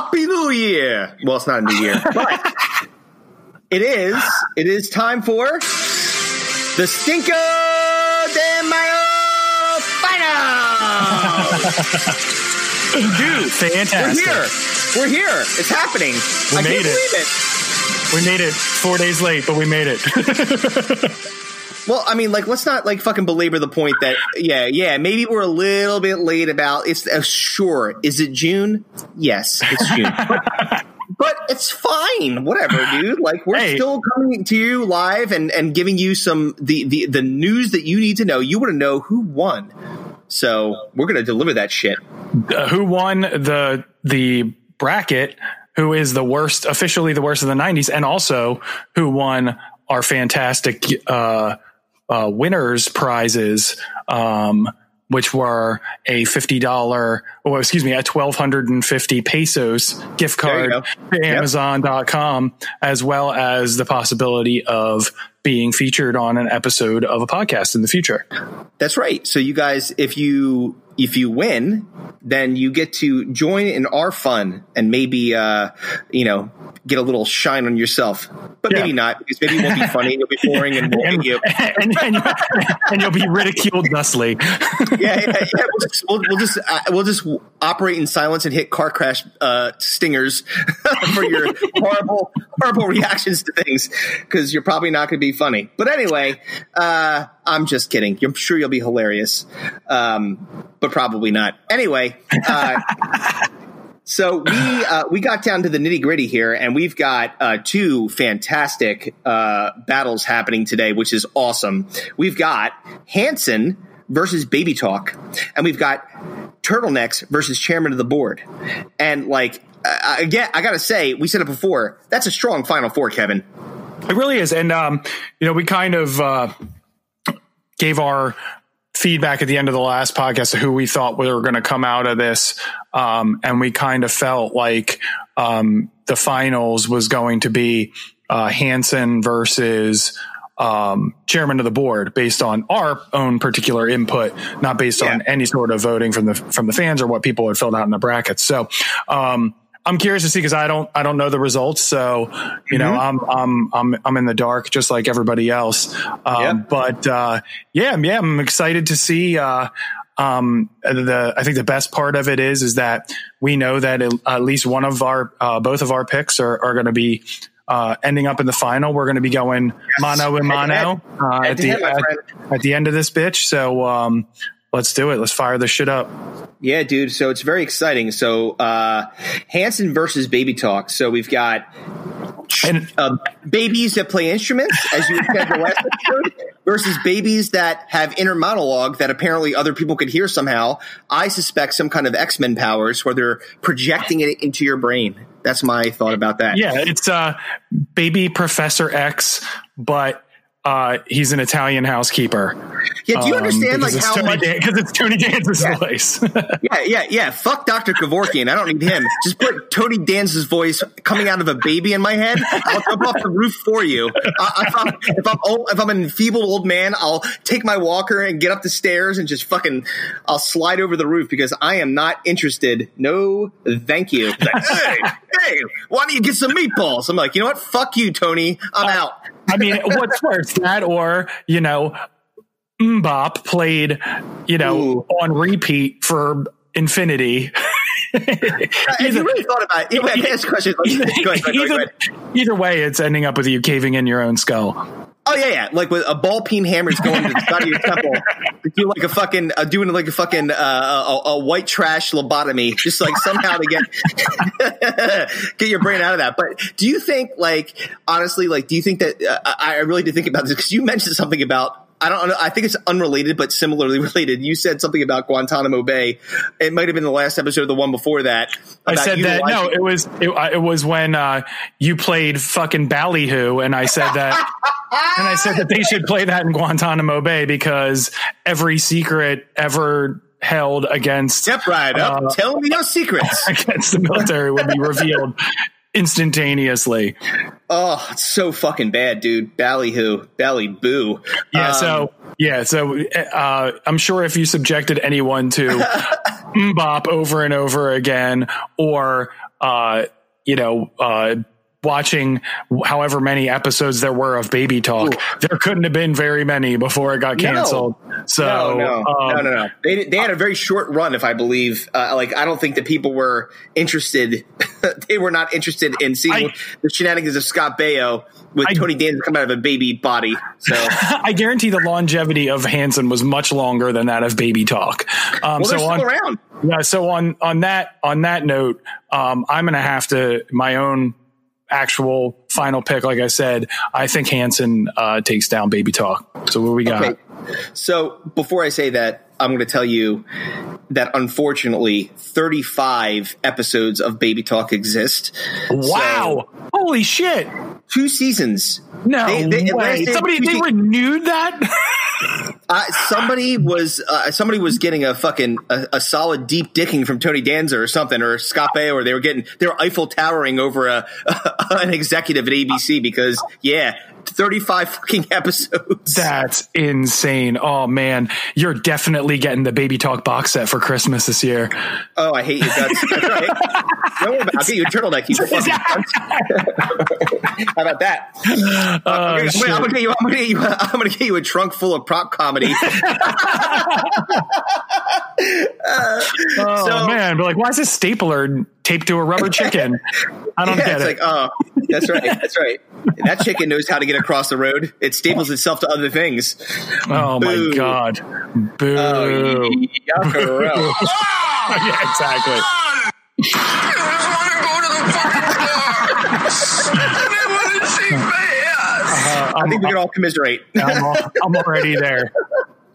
Happy New Year! Well, it's not a new year, but it is. It is time for the Stinko de Mayo Final. Dude, Fantastic. we're here. We're here. It's happening. We I made can't it. believe it. We made it four days late, but we made it. Well, I mean, like, let's not like fucking belabor the point that, yeah, yeah, maybe we're a little bit late about. It's uh, sure. Is it June? Yes, it's June. but, but it's fine. Whatever, dude. Like, we're Hey. still coming to you live and and giving you some the the the news that you need to know. You want to know who won. So we're gonna deliver that shit. Uh, who won the the bracket? Who is the worst, officially the worst of the '90s, and also who won our fantastic uh, uh, winners prizes, um, which were a fifty dollar, oh excuse me, a twelve hundred and fifty pesos gift card to Yep. Amazon.com, as well as the possibility of being featured on an episode of a podcast in the future. That's right. So you guys, if you if you win, then you get to join in our fun and maybe uh, you know get a little shine on yourself, but Yeah. maybe not because maybe it won't be funny. It'll be boring and won't and, you. and, and, and you'll be ridiculed thusly. Yeah, yeah, yeah. We'll just we'll, we'll just uh, we'll just operate in silence and hit car crash uh, stingers for your horrible horrible reactions to things because you're probably not going to be funny. But anyway, uh, I'm just kidding. I'm sure you'll be hilarious, um, but probably not. Anyway. Uh, So we uh, we got down to the nitty gritty here, and we've got uh, two fantastic uh, battles happening today, which is awesome. We've got Hanson versus Baby Talk, and we've got Turtlenecks versus Chairman of the Board. And like again, I gotta say, we said it before. That's a strong Final Four, Kevin. It really is. And, um, you know, we kind of uh, gave our feedback at the end of the last podcast of who we thought we were going to come out of this. Um, and we kind of felt like um, the finals was going to be uh, Hanson versus um, chairman of the board based on our own particular input, not based on any sort of voting from the from the fans or what people had filled out in the brackets. So um, I'm curious to see because I don't I don't know the results. So you know I'm I'm I'm I'm in the dark just like everybody else. Um, Yeah. But uh, yeah, yeah, I'm excited to see. Uh, um, the I think the best part of it is is that we know that at- at least one of our uh, both of our picks are, are going to be uh, ending up in the final. We're going to be going mano a mano uh, at the at, at the end of this bitch. So um, let's do it. Let's fire this shit up. Yeah, dude. So it's very exciting. So uh, Hanson versus Baby Talk. So we've got And uh, babies that play instruments, as you said the last episode, versus babies that have inner monologue that apparently other people could hear somehow. I suspect some kind of X Men powers where they're projecting it into your brain. That's my thought about that. yeah, it's uh, baby Professor X, but uh, he's an Italian housekeeper. Yeah, do you understand like because how it's Tony much? Dan- because it's Tony Danza's voice. Yeah, yeah, yeah. Fuck Dr. Kevorkian. I don't need him. Just put Tony Danza's voice coming out of a baby in my head. I'll jump off the roof for you. I, if, I'm, if I'm old, if I'm an enfeebled old man, I'll take my walker and get up the stairs and just fucking, I'll slide over the roof because I am not interested. No, thank you. Like, hey, hey, why don't you get some meatballs? I'm like, you know what? Fuck you, Tony. I'm out. I mean, what's worse, that or you know, MMMBop played, you know, Ooh. on repeat for infinity. If you really thought about it, I can ask a question. Go ahead, go ahead, go ahead, go ahead. either way, it's ending up with you caving in your own skull. Oh yeah, yeah. Like with a ball peen hammer's going to the side of your temple. Do like a fucking uh, doing like a fucking uh, a, a white trash lobotomy, just like somehow to get get your brain out of that. But do you think, like, honestly, like, do you think that uh, I really did think about this because you mentioned something about. I don't know. I think it's unrelated, but similarly related. You said something about Guantanamo Bay. It might have been the last episode, or the one before that. I said that no, it was it, it was when uh, you played fucking Ballyhoo, and I said that, and I said that they should play that in Guantanamo Bay because every secret ever held against Step right up. Uh, Tell me your secrets. against the military would be revealed instantaneously. Oh, it's so fucking bad, dude. Ballyhoo, bally boo. Yeah, Um, so yeah, so uh, I'm sure if you subjected anyone to bop over and over again, or uh, you know, uh, watching however many episodes there were of Baby Talk, there couldn't have been very many before it got No. canceled. So no, no, um, no, no, no. They they had a very short run, if I believe. Uh, like I don't think that people were interested. they were not interested in seeing I- the shenanigans of Scott Baio with I- Tony Danza come out of a baby body. So I guarantee the longevity of Hanson was much longer than that of Baby Talk. Um, well, so still on, around. Yeah. So on on that on that note, um, I'm going to have to my own actual final pick. Like I said, I think Hanson uh, takes down Baby Talk. So what we got? Okay. So before I say that, I'm going to tell you that unfortunately, 35 episodes of Baby Talk exist. Wow! Holy shit! Two seasons. No They- they- way! lasted Somebody they se- renewed that. Somebody was uh, somebody was getting a fucking a, a solid deep dicking from Tony Danza or something or Baio or they were getting they were Eiffel towering over a an executive at ABC because yeah, thirty five fucking episodes. That's insane. Oh man, you're definitely getting the Baby Talk box set for Christmas this year. oh, I hate you guts. That's right. Don't worry about it. I'll get you a turtleneck. You fucking. How about that? Uh, Oh, I'm, gonna, shit. I'm gonna get you. I'm gonna get you. I'm gonna get you a trunk full of prop comedy. Oh So- man, but like, why is this stapler taped to a rubber chicken? I don't Yeah, get it's it. like, oh, that's right, that's right. That chicken knows how to get across the road. It staples itself to other things. oh my god, boo! Oh, yuccaroo. yeah, exactly. I think we can all commiserate. I'm, al- I'm already there.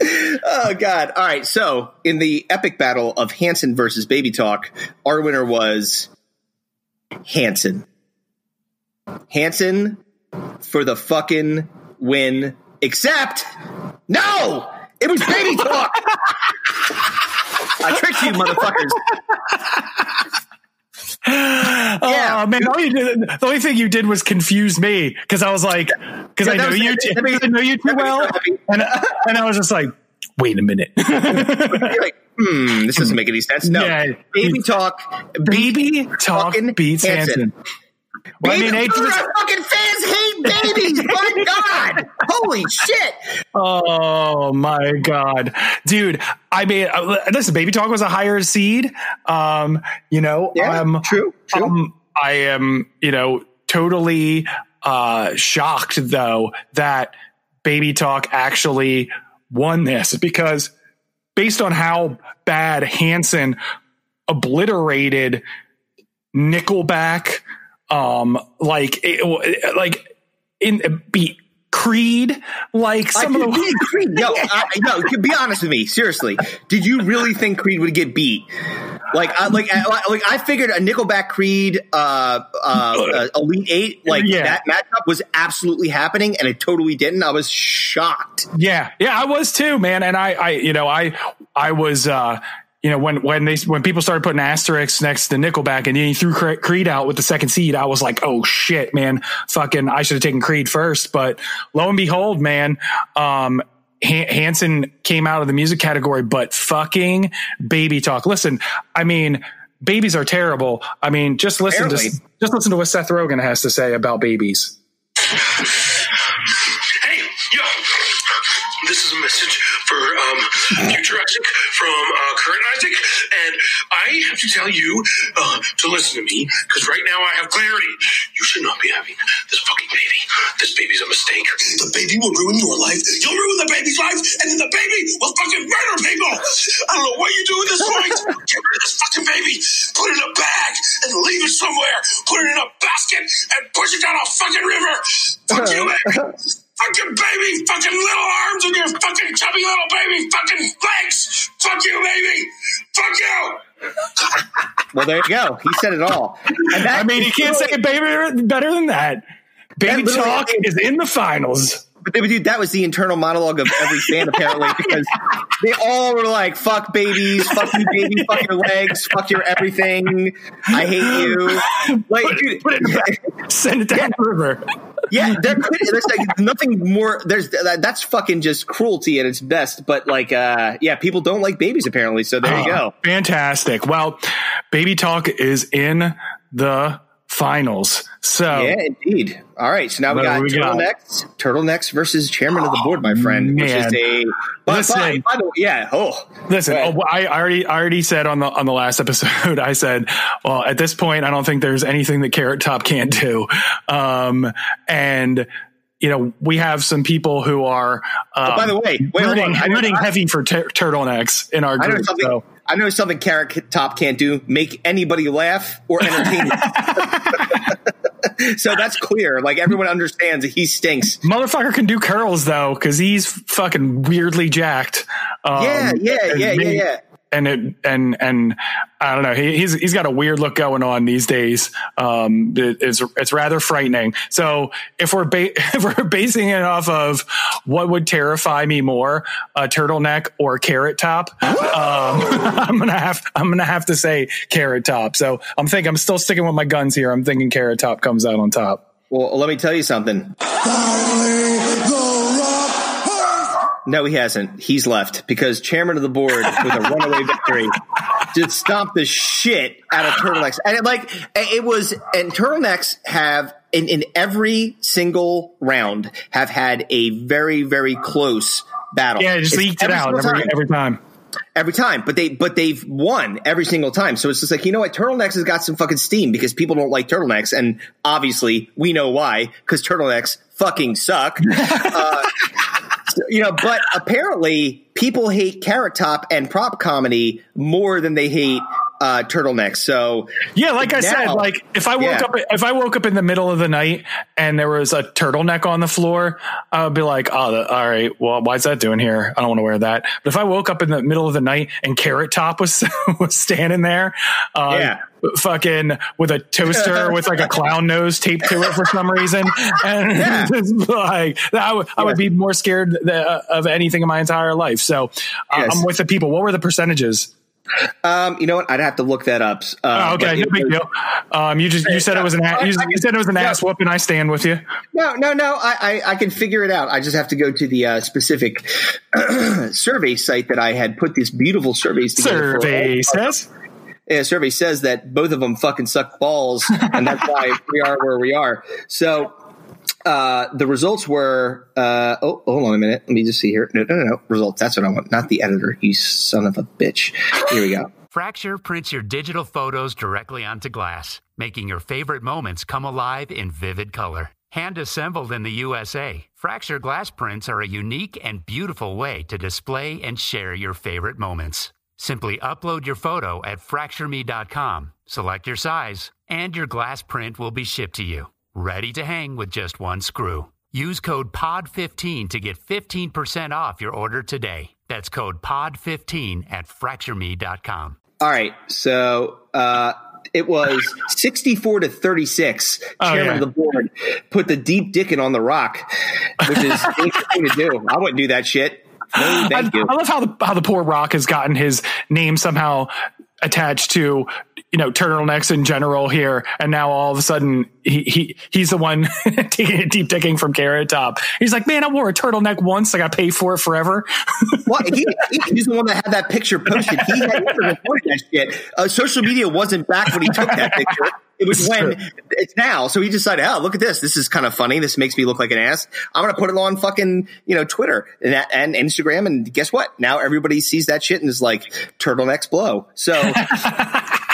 Oh God! All right. So in the epic battle of Hanson versus Baby Talk, our winner was Hanson. Hanson for the fucking win. Except, no, it was Baby Talk. I tricked you, motherfuckers. Yeah. Oh man, all you did, the only thing you did was confuse me because I was like, because Yeah, I know was- you, too, I know you too well, and and I was just like, wait a minute, like, hmm, this doesn't make any sense. No, Yeah. Baby Talk, baby talk fucking beats Hanson. Well, I Baby, mean, hey, dude, just- our fucking fans hate babies. My God, holy shit! Oh my god, dude! I mean, uh, listen, Baby Talk was a higher seed. Um, you know, Yeah, um, true, true. Um, I am, you know, totally uh, shocked though that Baby Talk actually won this because based on how bad Hanson obliterated Nickelback, um, like it, like in beat Creed, like I some of the beat Creed. Yo, I, no, be honest with me. Seriously, did you really think Creed would get beat? Like, I, like, I, like I figured a Nickelback Creed, uh, uh, uh, Elite Eight, like Yeah. that matchup was absolutely happening, and it totally didn't. I was shocked. Yeah, yeah, I was too, man. And I, I, you know, I, I was, uh, you know, when when they when people started putting asterisks next to Nickelback, and then he threw Creed out with the second seed, I was like, oh shit, man, fucking, I should have taken Creed first. But lo and behold, man, um. Hanson came out of the music category, but fucking baby talk. Listen, I mean, babies are terrible. I mean, just listen to just listen to what Seth Rogen has to say about babies. Hey, yo, this is a message for um, future Isaac from current Isaac, and I have to tell you uh, to listen to me because right now I have clarity. You should not be having this fucking baby. This baby's a mistake. The baby will ruin your life. You'll ruin the baby's life, and then the baby will fucking murder people. I don't know what you do with this point. Get rid of this fucking baby. Put it in a bag and leave it somewhere. Put it in a basket and push it down a fucking river. Fuck you, man. Fucking baby, fucking little arms and your fucking chubby little baby fucking legs. Fuck you, baby. Fuck you. Well, there you go. He said it all. And that, I mean, you can't say it baby better than that. Baby That Talk is in the finals. But they- dude, that was the internal monologue of every fan apparently because they all were like, "Fuck babies, fuck you, baby, fuck your legs, fuck your everything, I hate you." Like, dude, Send it down the river. Yeah, there could, there's like nothing more. There's that, that's fucking just cruelty at its best. But like, uh, yeah, people don't like babies apparently. So there you Oh, go. Fantastic. Well, Baby Talk is in the finals. So Yeah, indeed. All right, so now we got we got? turtlenecks, turtlenecks versus chairman of the board, my friend, which is man. a. Listen. by, by the way, yeah. Oh, Listen, oh, I I already I already said on the on the last episode. I said, well, at this point, I don't think there's anything that Carrot Top can't do. Um, and you know, we have some people who are. Um, Oh, by the way, wait, rooting. Rooting heavy for tur- turtlenecks in our I know group. something. So. I know something Carrot Top can't do: make anybody laugh or entertain. so that's clear. Like everyone understands that he stinks. Motherfucker can do curls though, because he's fucking weirdly jacked. Um, Yeah, yeah, yeah, yeah, yeah. And it and and I don't know. He, he's he's got a weird look going on these days. Um, it- it's it's rather frightening. So if we're ba- if we're basing it off of what would terrify me more, a turtleneck or carrot top, um, I'm gonna have I'm gonna have to say carrot top. So I'm thinking I'm still sticking with my guns here. I'm thinking carrot top comes out on top. Well, let me tell you something. No, he hasn't. He's left because chairman of the board with a runaway victory just stomped the shit out of turtlenecks. And it, like it was, and turtlenecks have in, in every single round have had a very very close battle. Yeah, just It's leaked it out every time every time. every time, but they but they've won every single time. So it's just like you know what, turtlenecks has got some fucking steam because people don't like turtlenecks, and obviously we know why because turtlenecks fucking suck. uh, so, you know, but apparently people hate Carrot Top and prop comedy more than they hate uh, turtlenecks. So Yeah, like I said, like if I woke Yeah. up if I woke up in the middle of the night and there was a turtleneck on the floor, I would be like, "Oh, the, all right. Well, why's that doing here? I don't want to wear that." But if I woke up in the middle of the night and Carrot Top was was standing there, uh, Yeah. fucking with a toaster with like a clown nose taped to it for some reason, and it's like I would I would be more scared th- of anything in my entire life. So uh, Yes. I'm with the people. What were the percentages? Um, you know what, I'd have to look that up. Uh, Oh, okay, no big was- deal. Um, you just you said it was an you, said it was an ass whooping. I stand with you. No, no, no. I, I, I can figure it out. I just have to go to the uh, specific survey site that I had put these beautiful surveys together. for. Survey says. Yeah, survey says that both of them fucking suck balls, and that's why we are where we are. So uh, the results were. Uh, oh, hold on a minute. Let me just see here. No, no, no, no. Results. That's what I want. Not the editor. You son of a bitch. Here we go. Fracture prints your digital photos directly onto glass, making your favorite moments come alive in vivid color. Hand assembled in the USA, Fracture glass prints are a unique and beautiful way to display and share your favorite moments. Simply upload your photo at fractureme.com, select your size, and your glass print will be shipped to you, ready to hang with just one screw. Use code POD15 to get 15% off your order today. That's code POD15 at fractureme.com. All right. So uh, it was 64 to 36. Oh, Chairman yeah. of the board put the deep dicking on the rock, which is the thing to do. I wouldn't do that shit. No, thank I, you. I love how the how the poor Rock has gotten his name somehow attached to you know turtlenecks in general here, and now all of a sudden he he he's the one taking a deep digging from Carrot Top. He's like, man, I wore a turtleneck once, I got to pay for it forever. Well, he, he- he's the one that had that picture posted. He had never reported that shit. Uh, social media wasn't back when he took that picture. It was when true. it's now. So he decided, oh, look at this. This is kind of funny. This makes me look like an ass. I'm going to put it on fucking, you know, Twitter and, that, and Instagram. And guess what? Now everybody sees that shit and is like, turtlenecks blow. So,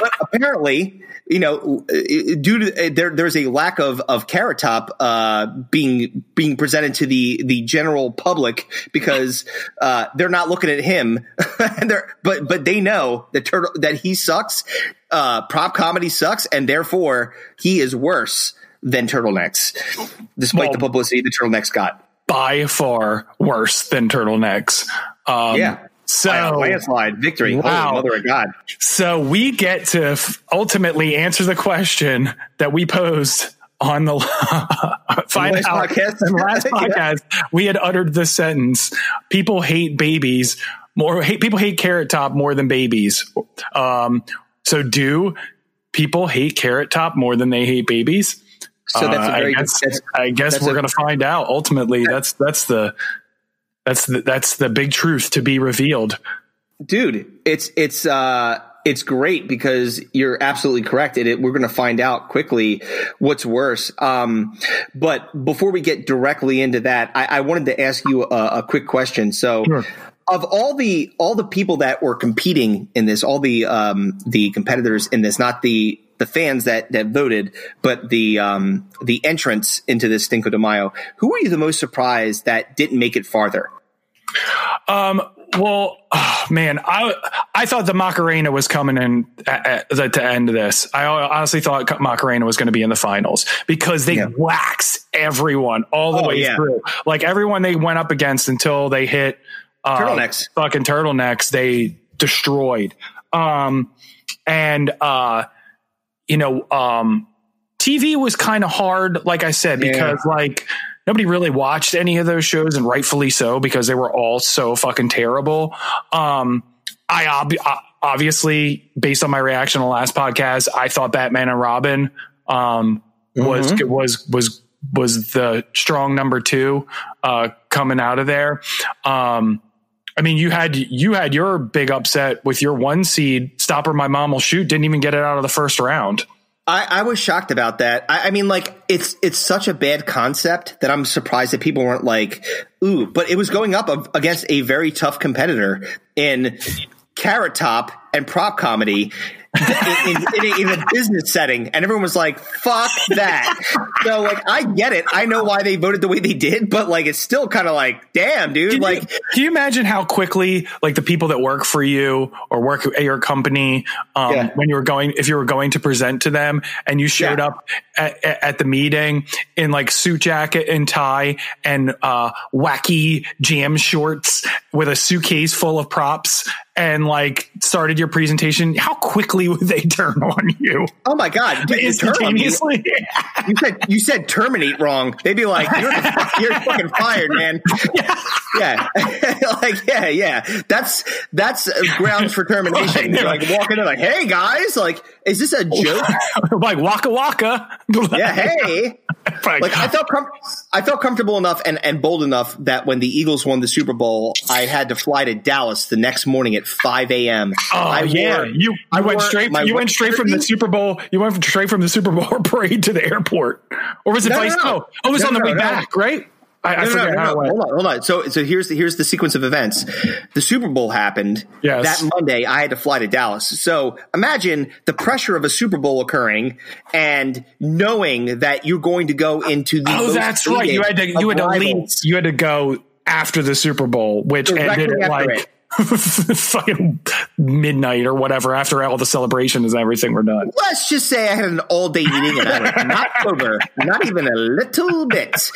but apparently, you know, due to there, there's a lack of of Carrot Top uh, being being presented to the the general public because uh, they're not looking at him, and they're but but they know that turtle that he sucks. Uh, prop comedy sucks, and therefore he is worse than turtlenecks, despite Well- the publicity the turtlenecks got. by far worse than turtlenecks. Um, Yeah. So landslide victory. Wow. Holy mother of God. So we get to f- ultimately answer the question that we posed on the find last out podcast? in the last Yeah. podcast. We had uttered this sentence: "People hate babies more. Hate people hate Carrot Top more than babies." Um, so do people hate Carrot Top more than they hate babies? So that's a Uh, very I guess, that's, I guess we're going to find out. Ultimately, that's that's the that's the that's the big truth to be revealed. dude it's it's uh it's great because you're absolutely correct and it, we're going to find out quickly what's worse um but before we get directly into that i, I wanted to ask you a, a quick question so Sure. of all the all the people that were competing in this all the um the competitors in this not the the fans that that voted but the um the entrance into this Cinco de Mayo who were you the most surprised that didn't make it farther Um, well, oh, man, I I thought the Macarena was coming in at, at, to end this. I honestly thought Macarena was going to be in the finals because they Yeah. wax everyone all the Oh, way yeah. through. Like everyone they went up against until they hit uh, Turtlenecks. fucking turtlenecks, they destroyed. Um, and uh, you know, um, TV was kind of hard, like I said, Yeah. because like nobody really watched any of those shows, and rightfully so because they were all so fucking terrible. Um, I ob- obviously, based on my reaction on the last podcast, I thought Batman and Robin um, was was was was the strong number two uh, coming out of there. Um, I mean, you had you had your big upset with your one seed. Stop or, my mom will shoot. Didn't even get it out of the first round. I, I was shocked about that. I, I mean, like it's it's such a bad concept that I'm surprised that people weren't like, ooh. But it was going up against a very tough competitor in Carrot Top and prop comedy. In, in, in, a, in a business setting, and everyone was like, "Fuck that!" So, like, I get it. I know why they voted the way they did, but like, it's still kind of like, "Damn, dude!" Can like, you, can you imagine how quickly, like the people that work for you or work at your company, um, Yeah. when you were going, if you were going to present to them and you showed Yeah. up at, at at the meeting in like suit jacket and tie and uh, wacky jam shorts with a suitcase full of props and like started your presentation, how quickly would they turn on you oh my god, dude, you turn on me. instantaneously? You said you said terminate wrong. They'd be like, "You're, you're fucking fired, man." Yeah, like yeah, yeah. That's that's grounds for termination. You're like walking in, like, "Hey guys, like, is this a joke?" like waka waka. Yeah, hey. Like I felt com- I felt comfortable enough and, and bold enough that when the Eagles won the Super Bowl, I had to fly to Dallas the next morning at 5 a.m. Oh I yeah, wore- you I went straight you went straight from the. Super Bowl. You went straight from the Super Bowl parade to the airport, or was it No, vice? no, no. Oh, oh, it was on the way back, right? I, I No, no, forget no, how no. Hold on, hold on. So, so here's the here's the sequence of events. The Super Bowl happened. Yes. That Monday, I had to fly to Dallas. So imagine the pressure of a Super Bowl occurring and knowing that you're going to go into the. Oh, that's right. You had to you had to leave. You had to go after the Super Bowl, which Directly ended at like it. fucking midnight or whatever after all the celebrations and everything were done. Let's just say I had an all day meeting and I was not sober, not even a little bit.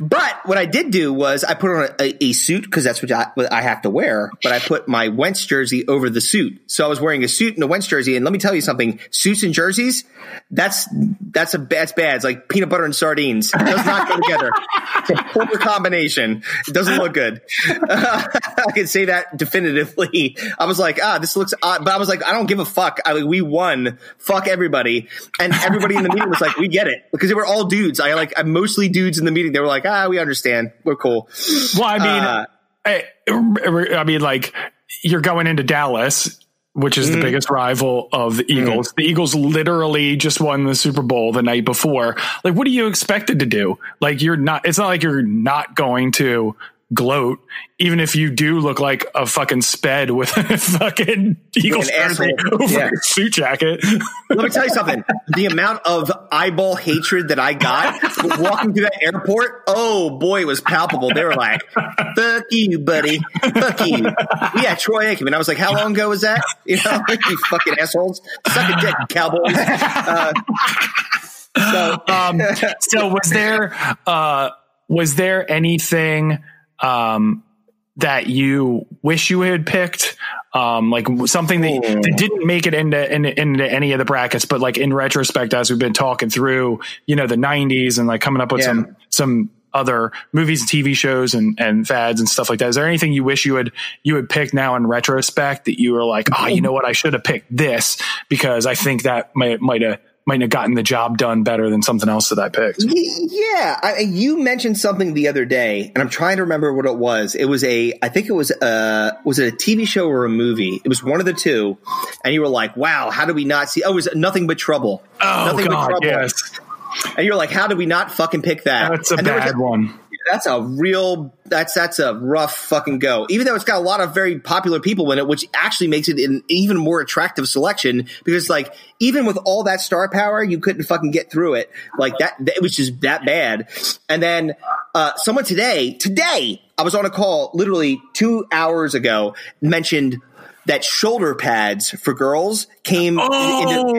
But what I did do was I put on a, a suit because that's what I, what I have to wear. But I put my Wentz jersey over the suit, so I was wearing a suit and a Wentz jersey. And let me tell you something: suits and jerseys, that's that's a that's bad. It's like peanut butter and sardines. It does not go together. It's a poor combination. It doesn't look good. I can say that definitively. I was like, ah, this looks odd, but I was like, I don't give a fuck. I like, we won. Fuck everybody, and everybody in the meeting was like, we get it because they were all dudes. I like, I'm mostly dudes in the meeting. They were like, ah, we understand. We're cool. Well, I mean, Uh, I, I mean, like you're going into Dallas. which is the biggest rival of the Eagles. The Eagles literally just won the Super Bowl the night before. Like, what are you expected to do? Like, you're not, it's not like you're not going to gloat, even if you do look like a fucking sped with a fucking Eagles An over Yeah. a suit jacket. Let me tell you something. The amount of eyeball hatred that I got walking through that airport, oh boy, it was palpable. They were like, fuck you, buddy. Fuck you. Yeah, Troy Aikman. I was like, how long ago was that? You know, you fucking assholes. Suck a dick, cowboys. Uh, so, um, so was there uh, was there anything um, that you wish you had picked? Um, like something that, that didn't make it into, into into any of the brackets, but like in retrospect, as we've been talking through, you know, the '90s and like coming up with Yeah. some some other movies and TV shows and, and fads and stuff like that. Is there anything you wish you had you had picked now in retrospect that you were like, oh, you know what, I should have picked this because I think that might might have might have gotten the job done better than something else that I picked. Yeah, I, you mentioned something the other day, and I'm trying to remember what it was. It was a, I think it was a, was it a TV show or a movie? It was one of the two, and you were like, "Wow, how do we not see?" Oh, it was Nothing But Trouble. Oh Nothing God, yes, And you're like, "How did we not fucking pick that?" that's a and bad one. That's a real that's that's a rough fucking go. Even though it's got a lot of very popular people in it, which actually makes it an even more attractive selection because like even with all that star power, you couldn't fucking get through it. Like that, that it was just that bad. And then uh, someone today, today, I was on a call literally two hours ago, mentioned that shoulder pads for girls came Oh,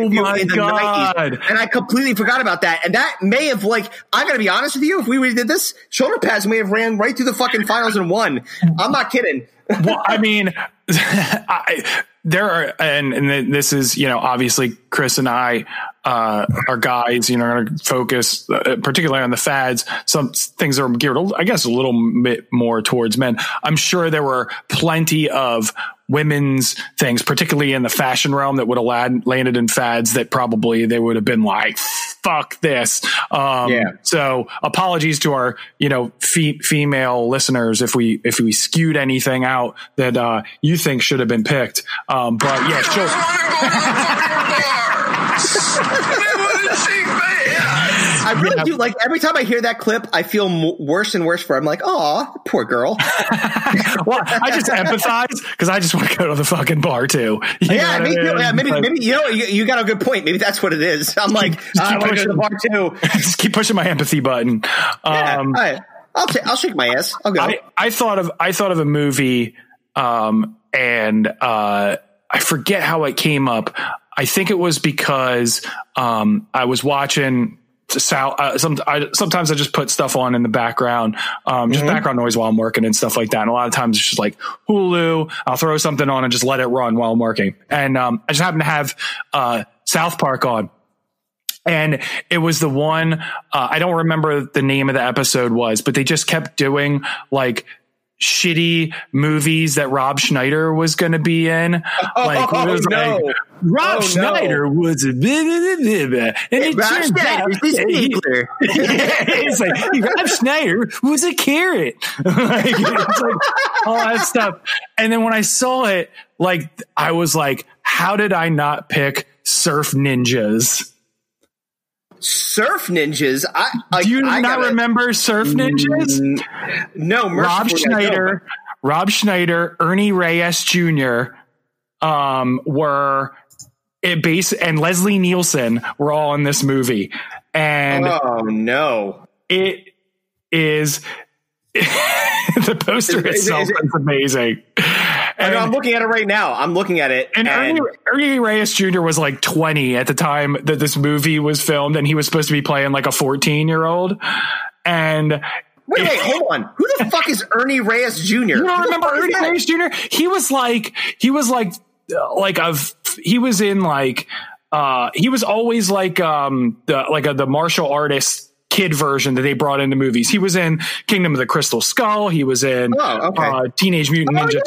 my in the God. 90s. And I completely forgot about that. And that may have like, I gotta be honest with you, if we redid this, shoulder pads may have ran right through the fucking finals and won. I'm not kidding. well, I mean, I, there are, and, and this is, you know, obviously Chris and I, uh, are guys, you know, are going to focus uh, particularly on the fads. Some things are geared, I guess, a little bit more towards men. I'm sure there were plenty of women's things, particularly in the fashion realm that would have lad, landed in fads that probably they would have been like, fuck this. Um, Yeah. so apologies to our, you know, fe- female listeners if we, if we skewed anything out that, uh, you think should have been picked. Um, but yeah, I really Yeah. do. Like every time I hear that clip, I feel m- worse and worse for her. I'm like, oh, poor girl. well, I just empathize because I just want to go to the fucking bar too. You yeah, I maybe, mean? yeah, maybe, Like, maybe, you know, you, you got a good point. Maybe that's what it is. I'm like, Just I keep want to go to the bar too. just keep pushing my empathy button. Yeah, Um, right. I'll, ta- I'll shake my ass. I'll go. I, I thought of I thought of a movie, um, and uh, I forget how it came up. I think it was because um, I was watching. Sal, uh, some, I, sometimes I just put stuff on in the background, um, just background noise while I'm working and stuff like that. And a lot of times it's just like Hulu. I'll throw something on and just let it run while I'm working. And um, I just happen to have uh, South Park on and it was the one uh, I don't remember the name of the episode was, but they just kept doing like shitty movies that Rob Schneider was going to be in. Like Oh, was no. like Rob Oh, no. Schneider was a blah, blah, blah, blah, and it Rob turns out he- it's like Rob Schneider was a carrot, like, it's like all that stuff. And then when I saw it, like I was like, how did I not pick Surf Ninjas? Surf ninjas. I, I Do you I not gotta- remember Surf Ninjas? No, Rob. Schneider, Rob Schneider, Ernie Reyes Jr. Um, were it base and Leslie Nielsen were all in this movie, and Oh no! it is the poster Is it- is it- itself is it- is amazing. I know, I'm looking at it right now. I'm looking at it, and Ernie, Ernie Reyes Jr. was like 20 at the time that this movie was filmed, and he was supposed to be playing like a 14 year old. And wait, wait, hold on. Who the fuck is Ernie Reyes Jr.? You don't remember Ernie Reyes Jr.? He was like he was like like a he was in like uh he was always like um the like a, the martial artist kid version that they brought into movies. He was in Kingdom of the Crystal Skull. He was in Oh, okay. uh, Teenage Mutant Oh, Ninja yeah.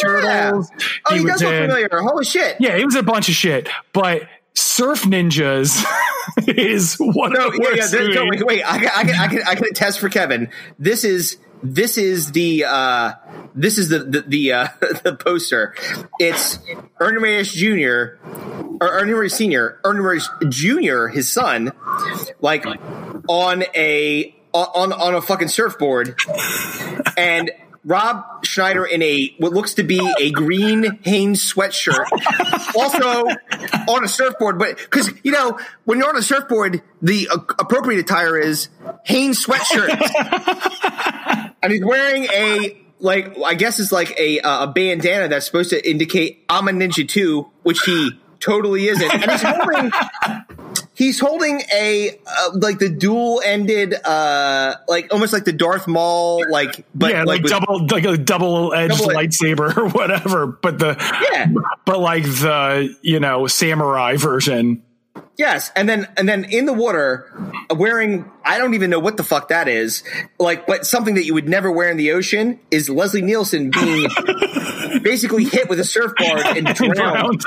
Turtles. Oh, he, was does look in familiar. Holy shit! yeah, he was a bunch of shit. But Surf Ninjas is one No, of the yeah, worst yeah. no, wait, wait. I can, I can, I can, I can attest for Kevin. This is this is the uh, this is the the the, uh, the poster. It's Ernie Reyes Jr. or Ernie Reyes Senior, Ernie Reyes Jr. His son, like on a on on a fucking surfboard, and. Rob Schneider in a what looks to be a green Hanes sweatshirt, also on a surfboard. But because you know when you're on a surfboard, the uh, appropriate attire is Hanes sweatshirt, and he's wearing a like I guess it's like a uh, a bandana that's supposed to indicate I'm a ninja too, which he totally isn't, and he's holding. He's holding a uh, like the dual ended, uh, like almost like the Darth Maul, like but yeah, like, with- double, like a double edged lightsaber or whatever. But the Yeah. but like the you know samurai version. Yes, and then and then in the water, wearing I don't even know what the fuck that is. Like, but something that you would never wear in the ocean is Leslie Nielsen being basically hit with a surfboard and drowned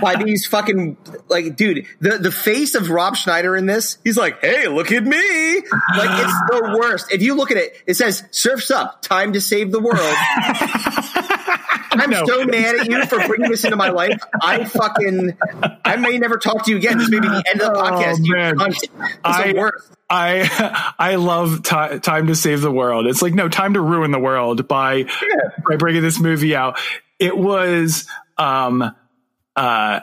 by these fucking like, dude. The the face of Rob Schneider in this, he's like, "Hey, look at me!" Like it's the worst. If you look at it, it says "Surfs Up, time to save the world." I'm No. so mad at you for bringing this into my life. I fucking, I may never talk to you again. This may be the end of the Oh, podcast. you man. cunt. I- the worst. I I love ti time to save the world. It's like no time to ruin the world by by bringing this movie out. It was um uh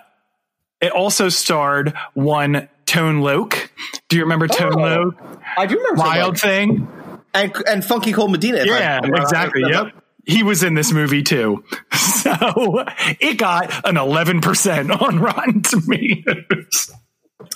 it also starred one Tone Loc. Do you remember Tone Oh, Loc? I do remember Wild Thing. and and Funky Cold Medina. Yeah, exactly. Yep. He was in this movie too. So it got an 11% on Rotten Tomatoes.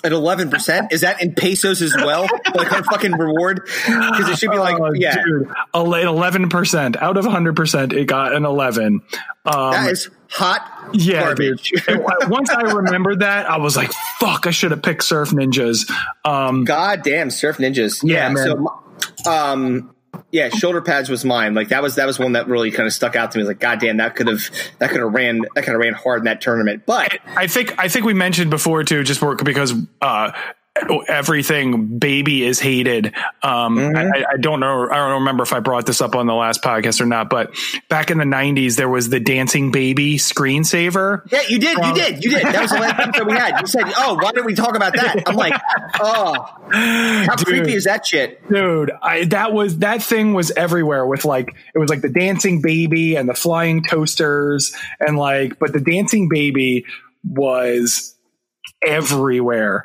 At eleven percent, is that in pesos as well? like our fucking reward? Because it should be like, Oh, yeah, dude, eleven percent out of hundred percent. It got an eleven. Um, that is hot yeah, garbage. Once I remembered that, I was like, "Fuck! I should have picked Surf Ninjas." Um, God damn, surf ninjas. Yeah, man. So, um, yeah, shoulder pads was mine. Like that was that was one that really kind of stuck out to me. Like, God damn, that could have that could have ran that could have ran hard in that tournament. But I think I think we mentioned before too, just because uh, everything baby is hated. Um, Mm-hmm. I, I don't know. I don't remember if I brought this up on the last podcast or not. But back in the '90s, there was the dancing baby screensaver. yeah, you did, you did, you did. That was the last episode we had. You said, "Oh, why didn't we talk about that?" I'm like, "Oh, how creepy is that shit?" dude I, that was that thing was everywhere with like it was like the dancing baby and the flying toasters and like but the dancing baby was everywhere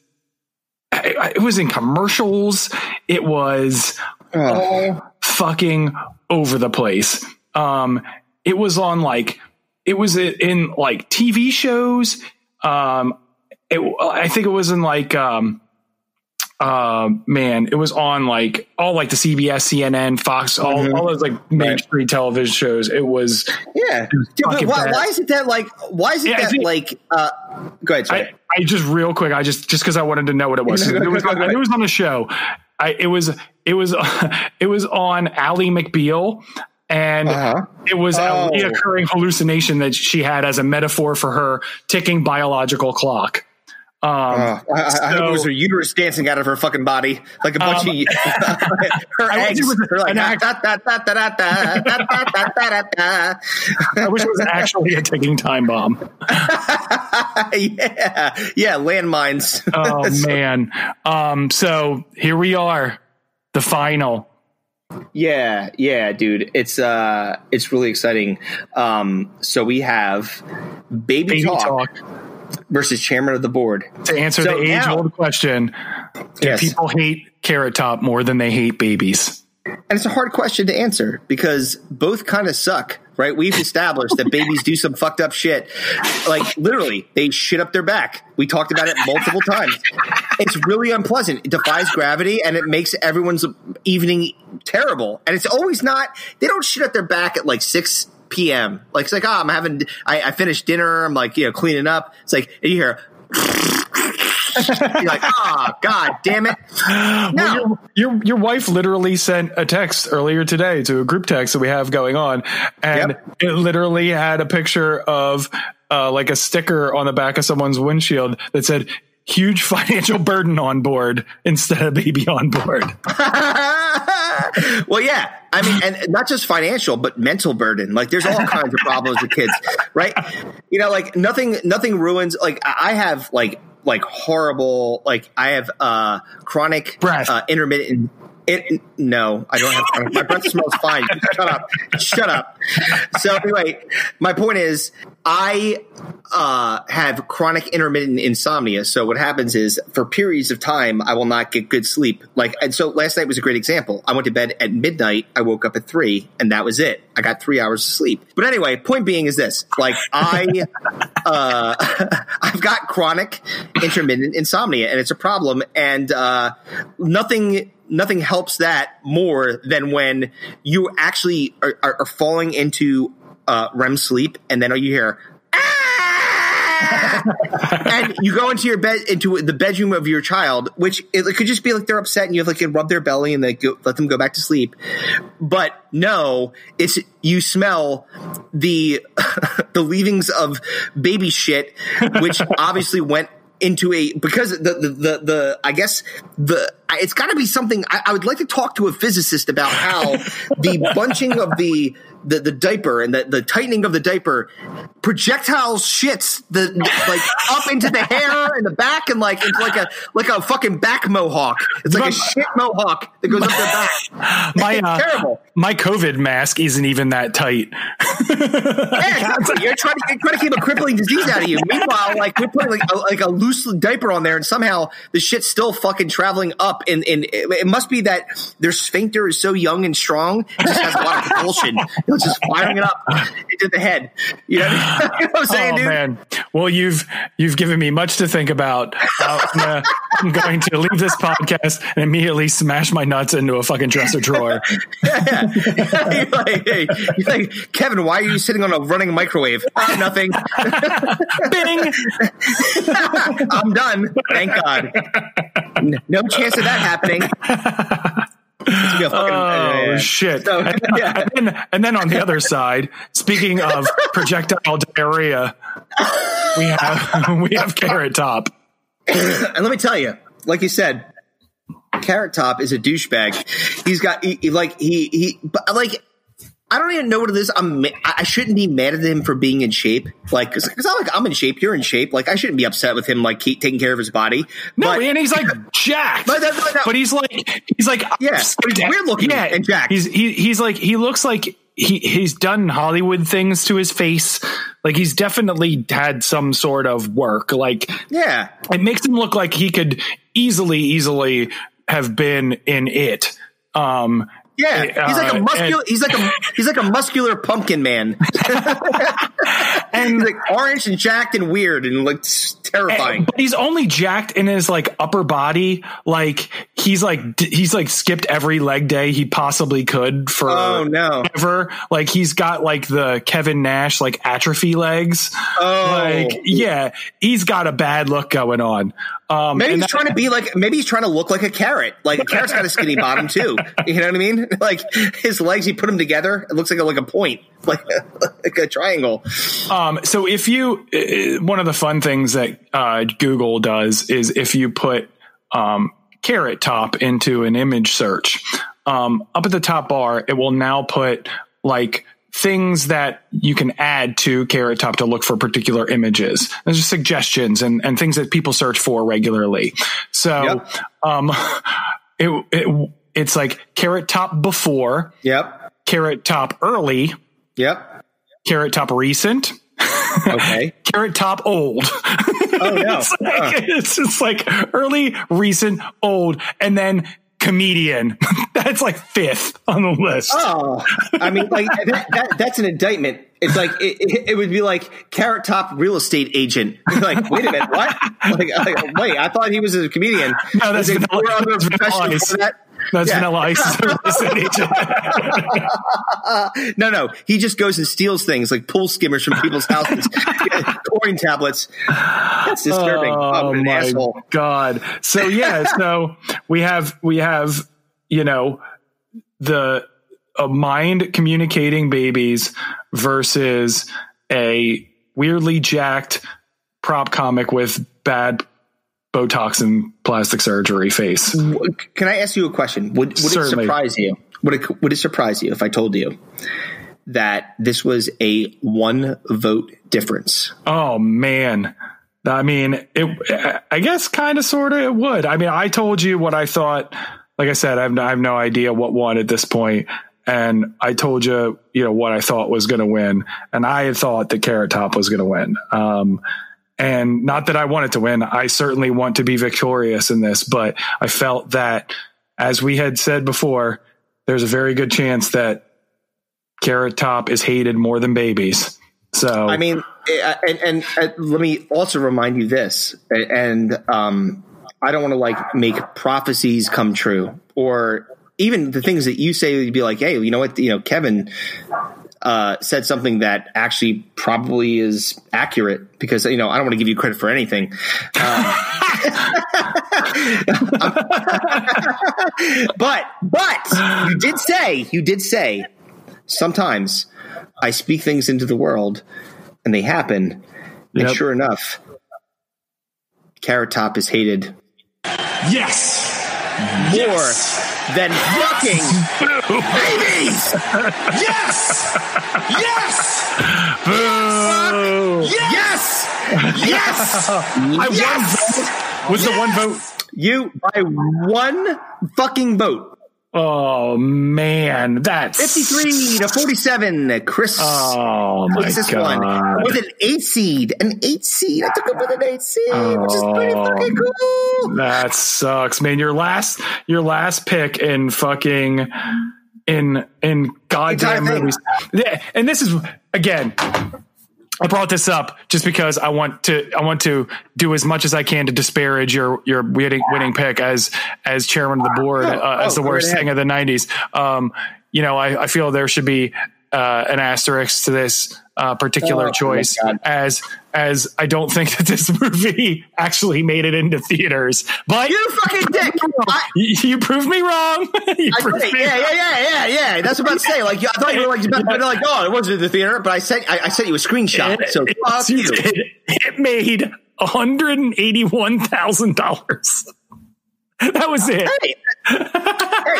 it was in commercials. It was all fucking over the place. Um it was on like it was in like tv shows. Um it, i think it was in like um uh man it was on like all like the cbs cnn fox all, all those like mainstream television shows it was Yeah, Dude, but fucking why, why is it that like? Why is it Yeah, that think- like? Uh, go ahead, sorry. I, I just real quick, I just just because I wanted to know what it was. It was on, it was on the show. I it was it was it was on Ally McBeal. And Uh-huh. it was Oh. a reoccurring hallucination that she had as a metaphor for her ticking biological clock. Um, uh, I, so, I, hope it was her uterus dancing out of her fucking body like a bunch um, of her I eggs. I wish it was actually a ticking time bomb. yeah, yeah, landmines. oh man. Um, so here we are, the final. Yeah, yeah, dude. It's uh it's really exciting. Um so we have Baby, Baby Talk. Talk versus chairman of the board. to answer So the age now- old question: Do Yes. people hate Carrot Top more than they hate babies? And it's a hard question to answer because both kind of suck, right? We've established that babies do some fucked up shit. Like literally, they shit up their back. We talked about it multiple times. It's really unpleasant. It defies gravity and it makes everyone's evening terrible. And it's always not, they don't shit up their back at like 6 p.m. Like it's like, oh, I'm having, I, I finished dinner. I'm like, you know, cleaning up. It's like, and you hear, you're like, oh, God damn it. No. Well, your, your your wife literally sent a text earlier today to a group text that we have going on, and it literally had a picture of uh, like a sticker on the back of someone's windshield that said "huge financial burden on board" instead of "baby on board." well, yeah. I mean, and not just financial, but mental burden. Like, there's all kinds of problems with kids, right? You know, like nothing, nothing ruins. Like, I have like, like horrible. Like, I have uh chronic uh, intermittent. It, no, I don't have. My breath smells fine. Shut up. Shut up. So anyway, my point is, I uh, have chronic intermittent insomnia. So what happens is, for periods of time, I will not get good sleep. Like, and so last night was a great example. I went to bed at midnight. I woke up at three, and that was it. I got three hours of sleep. But anyway, point being is this: like, I, uh, I've got chronic intermittent insomnia, and it's a problem. And uh, nothing nothing helps that more than when you actually are, are, are falling into uh, REM sleep, and then you hear. "Ah!" and you go into your bed into the bedroom of your child, which it, could just be like they're upset and you have like rub their belly and they go, let them go back to sleep. But no, it's you smell the the leavings of baby shit, which obviously went into a because the the the, the I guess the it's got to be something. I, I would like to talk to a physicist about how the bunching of the the, the diaper and the, the tightening of the diaper projectile shits the like up into the hair and the back and like into like a like a fucking back mohawk. It's like a shit mohawk that goes up their back. My uh, terrible. my COVID mask isn't even that tight. Yeah, exactly. You're trying to you're trying to keep a crippling disease out of you. Meanwhile, like we're putting like a, like a loose diaper on there, and somehow the shit's still fucking traveling up. And, and it, must be that their sphincter is so young and strong, it just has a lot of propulsion. It's just firing it up into the head. You know, you know what I'm saying, oh dude? man! Well, you've you've given me much to think about. Uh, I'm going to leave this podcast and immediately smash my nuts into a fucking dresser drawer. you're, like, hey, you're like, Kevin, why are you sitting on a running microwave? "Ah, nothing. Bing! I'm done. Thank God. No chance of that happening. Fucking- Oh yeah, yeah. shit! So, and, yeah. and then, and then on the other side, speaking of projectile diarrhea, we have we have Carrot Top. and let me tell you, like you said, Carrot Top is a douchebag. He's got he, he- like he he but like I don't even know what it is. I'm I I shouldn't be mad at him for being in shape. Like because I'm like I'm in shape. You're in shape. Like I shouldn't be upset with him. Like keep taking care of his body. No, But- and he's like jacked, But but he's like he's like Yeah, weird looking yeah, and jacked. He's he, he's like he looks like he he's done Hollywood things to his face. Like he's definitely had some sort of work. Like yeah. it makes him look like he could easily easily have been in it. Um, Yeah, he's like uh, a muscular. He's like a he's like a muscular pumpkin man. and he's like orange and jacked and weird and like terrifying. But he's only jacked in his like upper body. Like he's like he's like skipped every leg day he possibly could for Oh, no. ever. Like he's got like the Kevin Nash like atrophy legs. Oh. like yeah, he's got a bad look going on. Um, Maybe he's that- trying to be like. Maybe he's trying to look like a carrot. Like a carrot's got a skinny bottom too. You know what I mean? Like his legs, he put them together. It looks like a, like a point, like a, like a triangle. Um, so if you, uh, one of the fun things that uh, Google does is if you put um, Carrot Top into an image search, um, up at the top bar, it will now put like things that you can add to Carrot Top to look for particular images. There's just suggestions and, and things that people search for regularly. So, Yep. um, it, it, it's like Carrot Top before, Yep. Carrot Top early, Yep. Carrot Top recent, Okay. Carrot Top old. Oh no. it's, like, it's just like early, recent, old, and then comedian. That's like fifth on the list. Oh, I mean, like that, that, that's an indictment. It's like it, it, it would be like Carrot Top real estate agent. Like, wait a minute, what? Like, like, wait, I thought he was a comedian. No, that's Vanilla- that's Vanilla Ice. that? That's Yeah. Vanilla Ice's real estate agent. no, no, he just goes and steals things like pool skimmers from people's houses, coin tablets. That's disturbing. Oh, an my asshole. god! So yeah, so we have we have you know the a mind communicating babies versus a weirdly jacked prop comic with bad Botox and plastic surgery face. Can I ask you a question? Would, would it surprise you? Would it, would it surprise you if I told you that this was a one vote difference? Oh man. I mean, it, I guess kind of, sort of, it would. I mean, I told you what I thought. Like I said, I have, no- I have no idea what won at this point, and I told you, you know, what I thought was going to win, and I had thought that Carrot Top was going to win. Um, and not that I wanted to win. I certainly want to be victorious in this, but I felt that, as we had said before, there's a very good chance that Carrot Top is hated more than babies. So I mean, eh, and, and, and let me also remind you this, and um, I don't want to like make prophecies come true, or even the things that you say You'd be like, hey, you know what, you know, Kevin uh, said something that actually probably is accurate because you know I don't want to give you credit for anything. Um, but but you did say you did say sometimes I speak things into the world and they happen. And sure enough, Carrot Top is hated Yes. more than fucking babies. Yes. Yes. Boo! Yes, yes, I yes. was the one vote. You by one fucking vote. Oh man, that's 53 to 47. Chris Oh my this god! one with an eight seed. An eight seed. I took him with an eight seed, which is pretty Oh. fucking cool. That sucks, man. Your last, your last pick in fucking in in goddamn movies. Yeah, and this is again. I brought this up just because I want to I want to do as much as I can to disparage your your winning winning pick as as chairman of the board uh, as the oh, worst thing of the '90s. Um, you know, I, I feel there should be uh, an asterisk to this uh, particular Oh, choice as as I don't think that this movie actually made it into theaters. But You fucking dick. I, you, you proved me wrong. you I proved did me Yeah, yeah, yeah, yeah, yeah. That's what I'm about to say. Like, I thought you were like, about be like, oh, it wasn't in the theater, but I sent, I, I sent you a screenshot. So It- fuck you. it, it made one hundred and eighty-one thousand dollars. That was it. Hey, hey,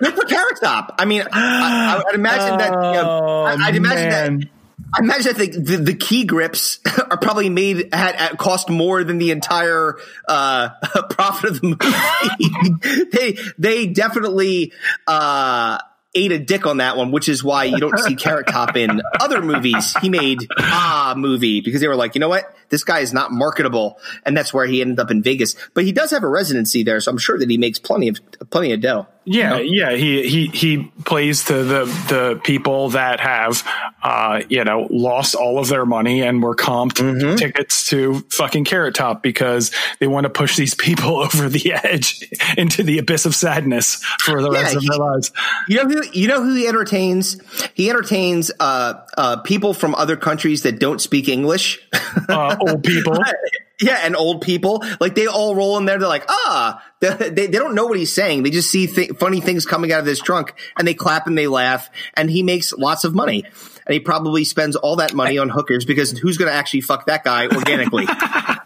good for Carrot Top. I mean, I, I would imagine that. You know, I, I'd imagine Oh, man. that. I imagine that the, the, the key grips are probably made had, at cost more than the entire uh, profit of the movie. they they definitely uh, ate a dick on that one, which is why you don't see Carrot Top in other movies. He made ah movie because they were like, you know what, this guy is not marketable, and that's where he ended up in Vegas. But he does have a residency there, so I'm sure that he makes plenty of plenty of dough. Yeah, yeah. He he he plays to the the people that have uh you know lost all of their money and were comped Mm-hmm. tickets to fucking Carrot Top because they want to push these people over the edge into the abyss of sadness for the rest Yeah, of their lives. You know who you know who he entertains? He entertains uh, uh, people from other countries that don't speak English. Uh, old people. yeah, and old people. Like they all roll in there. They're like, ah, they, they, they don't know what he's saying. They just see th- funny things coming out of this trunk, and they clap and they laugh, and he makes lots of money. And he probably spends all that money on hookers because who's going to actually fuck that guy organically?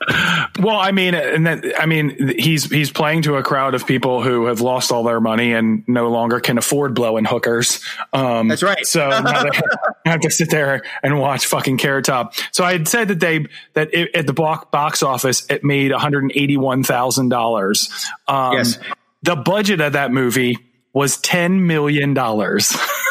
Well, I mean, and then I mean, he's he's playing to a crowd of people who have lost all their money and no longer can afford blowing hookers. Um, That's right. So now they have to sit there and watch fucking Carrot Top. So I had said that they that it, at the box box office it made one hundred eighty one thousand dollars. Um, Yes. The budget of that movie was ten million dollars.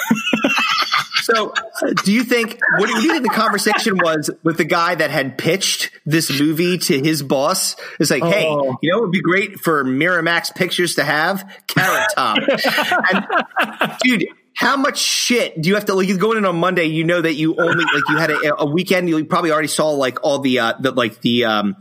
So, uh, do you think what do you think the conversation was with the guy that had pitched this movie to his boss? It's like, hey, Oh. you know, it would be great for Miramax Pictures to have Carrot Top. and, dude, how much shit do you have to like? You go in on Monday, you know that you only like you had a, a weekend. You probably already saw like all the uh, the like the um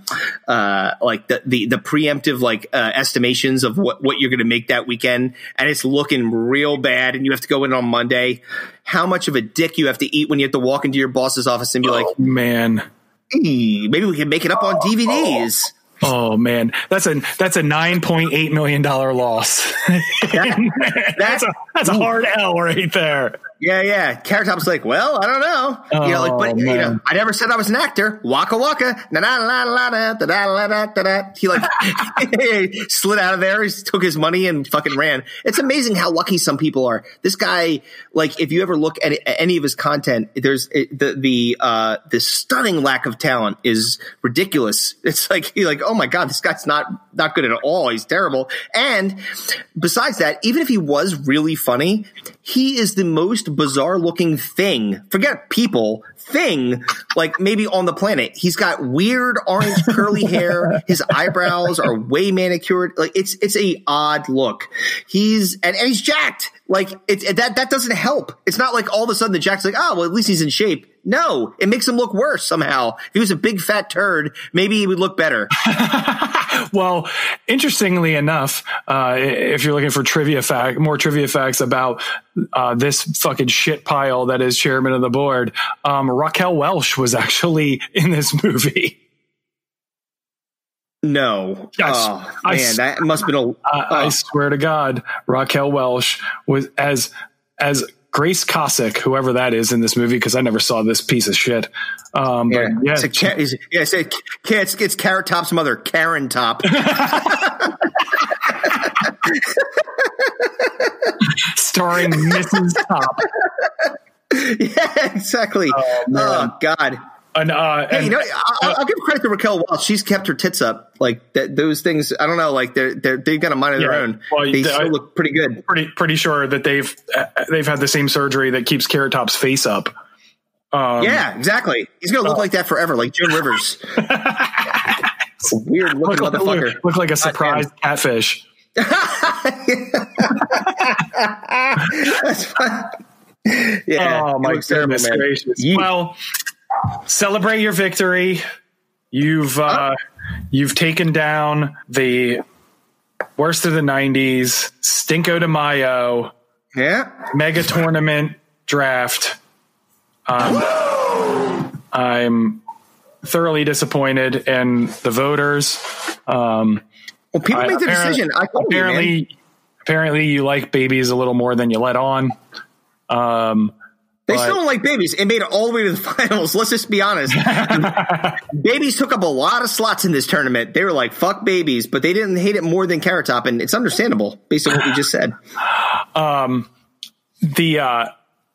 uh like the the, the preemptive like uh, estimations of what what you're going to make that weekend, and it's looking real bad. And you have to go in on Monday. How much of a dick you have to eat when you have to walk into your boss's office and be like, oh, Man. "Hey, maybe we can make it up on DVDs." Oh man, that's a that's a nine point eight million dollar loss. that's a that's a hard L right there. Yeah, yeah. Carrot Top's like, well, I don't know. you know, like, but Oh, you know. I never said I was an actor. Waka waka, na na na na na da da da da da da. He like slid out of there. He took his money and fucking ran. It's amazing how lucky some people are. This guy, like, if you ever look at, at any of his content, there's it, the the uh the stunning lack of talent is ridiculous. It's like he like, oh my god, this guy's not not good at all. He's terrible. And besides that, even if he was really funny, he is the most bizarre looking thing. Forget people, thing, like maybe on the planet. He's got weird orange curly hair. His eyebrows are way manicured. Like it's it's a odd look. He's and, and he's jacked. Like it, it- that that doesn't help. It's not like all of a sudden the jack's like, oh well, at least he's in shape. No, it makes him look worse somehow. If he was a big fat turd, maybe he would look better. Well, interestingly enough, uh, if you're looking for trivia fact, more trivia facts about uh, this fucking shit pile that is chairman of the board, um, Raquel Welch was actually in this movie. No. Yes. Oh I man, that must have been a. I, I oh. swear to God, Raquel Welch was as as Grace Kosik, whoever that is in this movie, because I never saw this piece of shit. Um, Yeah, but yeah, it's, a, Ca- it's, yeah, it's, a, it's, it's Carrot Top's mother, Karen Top. starring Mrs. Top. yeah, exactly. Oh, God. And, uh, Hey, and- you know, I'll, I'll give credit to Raquel Welch. She's kept her tits up. Like that, those things. I don't know. Like they're they're they've got a mind of their Yeah. own. Well, they the- still I- look pretty good. pretty pretty sure that they've uh, they've had the same surgery that keeps Carrot Top's face up. Um, yeah, exactly. He's gonna look like that forever, like Joan Rivers. Weird looking look, motherfucker. look, look like a surprise catfish. That's fine. Yeah. oh my terrible, goodness gracious! Yeet. Well, celebrate your victory. You've uh, you've taken down the worst of the '90s, Stinko de Mayo, yeah, mega tournament draft. Um, I'm thoroughly disappointed in the voters. Um, well, people I- make apparent- decision. I told you, apparently, apparently, you like babies a little more than you let on. Um, They but- still don't like babies. It made it all the way to the finals. Let's just be honest. babies took up a lot of slots in this tournament. They were like, fuck babies, but they didn't hate it more than Carrot Top, and it's understandable based on what we just said. um, the uh,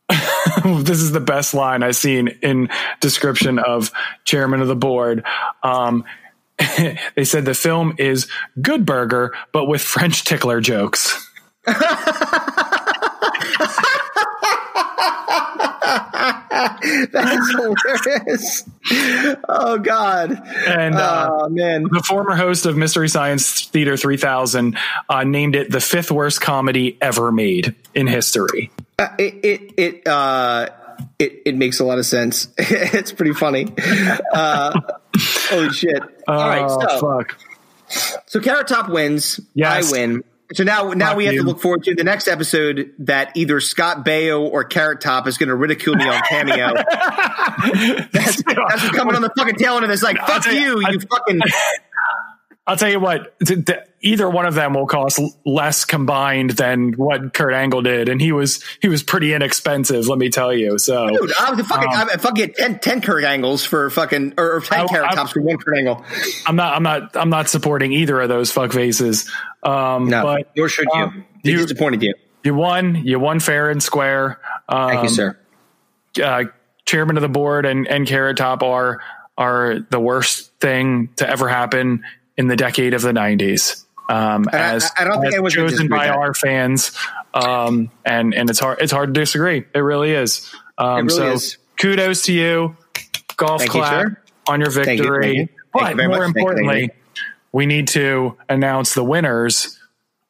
this is the best line I've seen in description of chairman of the board. Um, they said the film is Good Burger, but with French tickler jokes. That's hilarious. Oh, God. And uh, oh, man. the former host of Mystery Science Theater 3000 uh, named it the fifth worst comedy ever made in history. Uh, it, it, it, uh, it, it makes a lot of sense. it's pretty funny. Uh, holy shit. All right. Oh, So, fuck. so Carrot Top wins. Yes. I win. So now, now Fuck we have you. to look forward to the next episode that either Scott Baio or Carrot Top is going to ridicule me on Cameo. that's, that's coming on the fucking tail end of this. Like, I'll fuck you- you, you fucking. I'll tell you what, th- th- either one of them will cost less combined than what Kurt Angle did, and he was he was pretty inexpensive. Let me tell you. So, Dude, I was fucking, Um, I fucking get 10, 10 Kurt angles for fucking, or, or 10 I- carrot I- tops for one Kurt angle. I'm not I'm not I'm not supporting either of those fuck faces. Um, No, but nor should you. um, They you disappointed you. you won. You won fair and square. Um, Thank you, sir. uh, chairman of the board and, and Carrot Top are are the worst thing to ever happen in the decade of the 90s. Um, And I- as, I don't think as anyone's gonna chosen by that. our fans, um, and and it's hard it's hard to disagree. It really is. Um, It really so is. kudos to you, golf Thank clap sir. on your Thank you, victory. thank you. But you more much. You. importantly, we need to announce the winners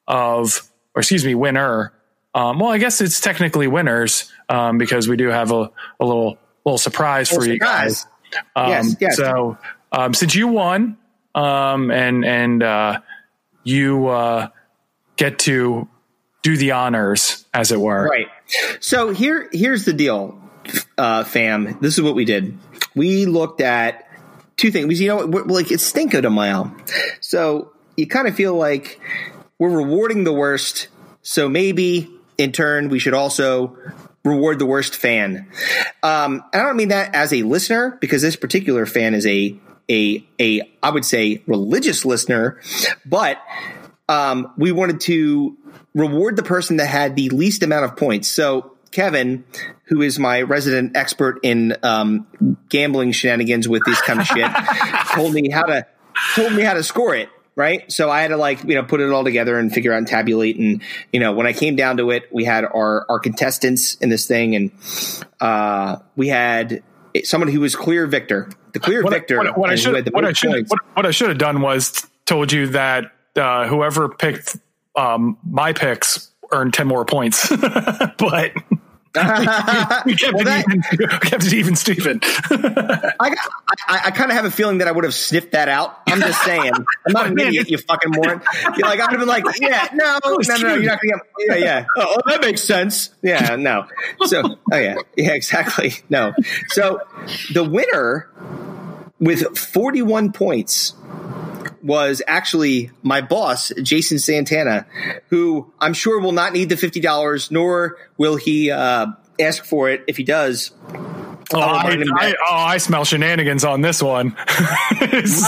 of, or excuse me, winner. Um, well, I guess it's technically winners um, because we do have a, a little little surprise for Little you guys. Um, Yes, yes. So um, since you won, um, and and uh, you uh, get to do the honors, as it were. Right. So here, here's the deal, uh, fam. This is what we did. We looked at two things. You know, like it's Cinco de Mayo, so you kind of feel like we're rewarding the worst. So maybe in turn, we should also reward the worst fan. Um, and I don't mean that as a listener because this particular fan is a a a I would say religious listener, but um, we wanted to reward the person that had the least amount of points. So Kevin, who is my resident expert in um, gambling shenanigans with this kind of shit, told me how to told me how to score it. Right, so I had to like you know put it all together and figure out and tabulate, and you know when I came down to it, we had our our contestants in this thing, and uh, we had someone who was clear victor, the clear What, I- victor, what, what I should what I should what, what I should have done was told you that uh, whoever picked um, my picks earned ten more points, but. We kept, Well, it that- even, we kept it even, Stephen. I, I, I kind of have a feeling that I would have sniffed that out. I'm just saying. I'm not an idiot, you fucking moron. You're like, I would have been like, yeah, no, oh, no, no, no, you're not going to get, yeah, yeah. Oh, that makes sense. Yeah, no. So, oh, yeah, yeah, exactly. No. So the winner with 41 points was actually my boss, Jason Santana, who I'm sure will not need the $50, nor will he uh, ask for it. If he does, Oh, I, I, oh, I smell shenanigans on this one.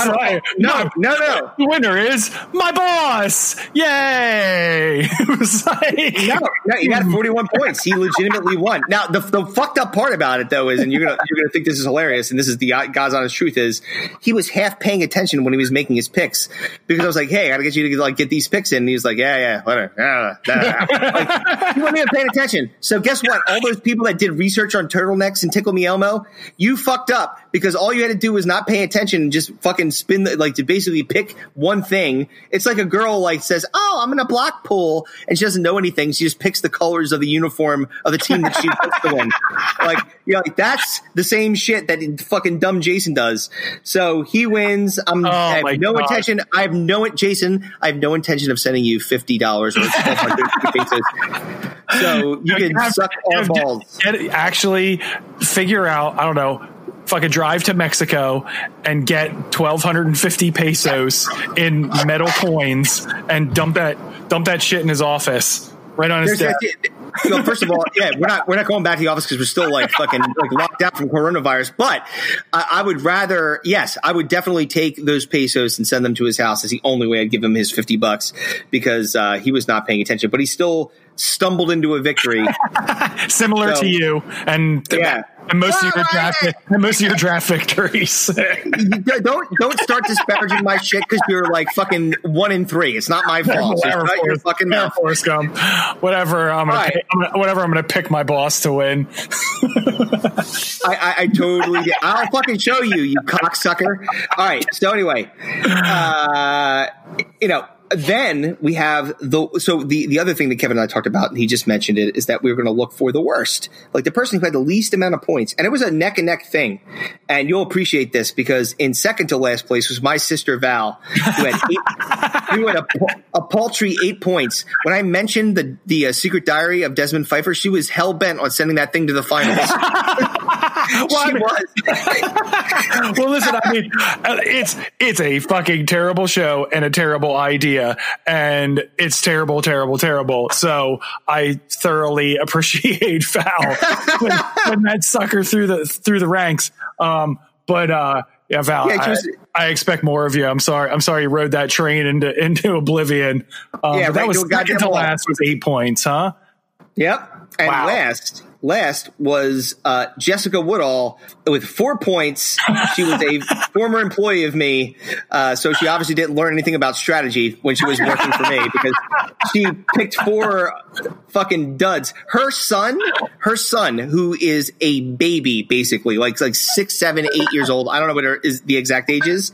Like, no, no, no. The winner is my boss. Yay! Like, No, no, he got 41 points. He legitimately won. Now, the, the fucked up part about it, though, is, and you're gonna you're gonna think this is hilarious, and this is the God's honest truth, is he was half paying attention when he was making his picks because I was like, hey, I gotta get you to like get these picks in. And he was like, yeah, yeah, whatever. Ah. like, he wasn't even paying attention. So guess what? All those people that did research on turtlenecks and Tickle Me Elmo, you fucked up because all you had to do was not pay attention and just fucking spin the, like to basically pick one thing. It's like a girl like says, "Oh, I'm in a block pool," and she doesn't know anything. She just picks the colors of the uniform of the team that she wants to win. Like you know, like that's the same shit that fucking dumb Jason does. So he wins. I'm, oh I have no God. intention. I have no Jason. I have no intention of sending you fifty dollars or twelve hundred pesos. So you can Have- suck our have- balls. get- actually figure out, I don't know, fucking drive to Mexico and get 1,250 pesos in metal coins and dump that, dump that shit in his office. Right on his There's desk. that- you know, first of all, yeah, we're not we're not going back to the office because we're still like fucking like locked out from coronavirus. But I, I would rather, yes, I would definitely take those pesos and send them to his house. Is the only way I'd give him his fifty bucks because uh, he was not paying attention, but he still stumbled into a victory. Similar So- to you and, Yeah. and most of your draft, I- and most of your draft victories. Don't don't start disparaging my shit because you're like fucking one in three. It's not my fault. So Whatever, shut your fucking whatever, mouth. Forrest Gump. Whatever. I'm gonna, All right. pick, I'm gonna, whatever. I'm gonna pick my boss to win. I, I, I totally did. I'll fucking show you, you cocksucker. All right. So anyway, uh, you know, then we have the so the the other thing that Kevin and I talked about, and he just mentioned it, is that we were going to look for the worst, like the person who had the least amount of points, and it was a neck and neck thing. And you'll appreciate this because in second to last place was my sister Val, who had eight, who had a, a paltry eight points. When I mentioned the the uh, secret diary of Desmond Pfeiffer, she was hell bent on sending that thing to the finals. Well, I mean- well, listen, I mean, uh, it's it's a fucking terrible show and a terrible idea, and it's terrible, terrible, terrible. So I thoroughly appreciate Foul when, when that sucker through the through the ranks. Um, but uh, yeah, Val, Yeah, I, just- I expect more of you. I'm sorry. I'm sorry you rode that train into into oblivion. Um, Yeah, but that right was to a goddamn second to last with eight points, huh? Yep. And Wow. last, last was uh, Jessica Woodall with four points. She was a former employee of me, uh, so she obviously didn't learn anything about strategy when she was working for me because she picked four fucking duds. Her son, her son, who is a baby, basically like like six, seven, eight years old. I don't know what her is the exact age is.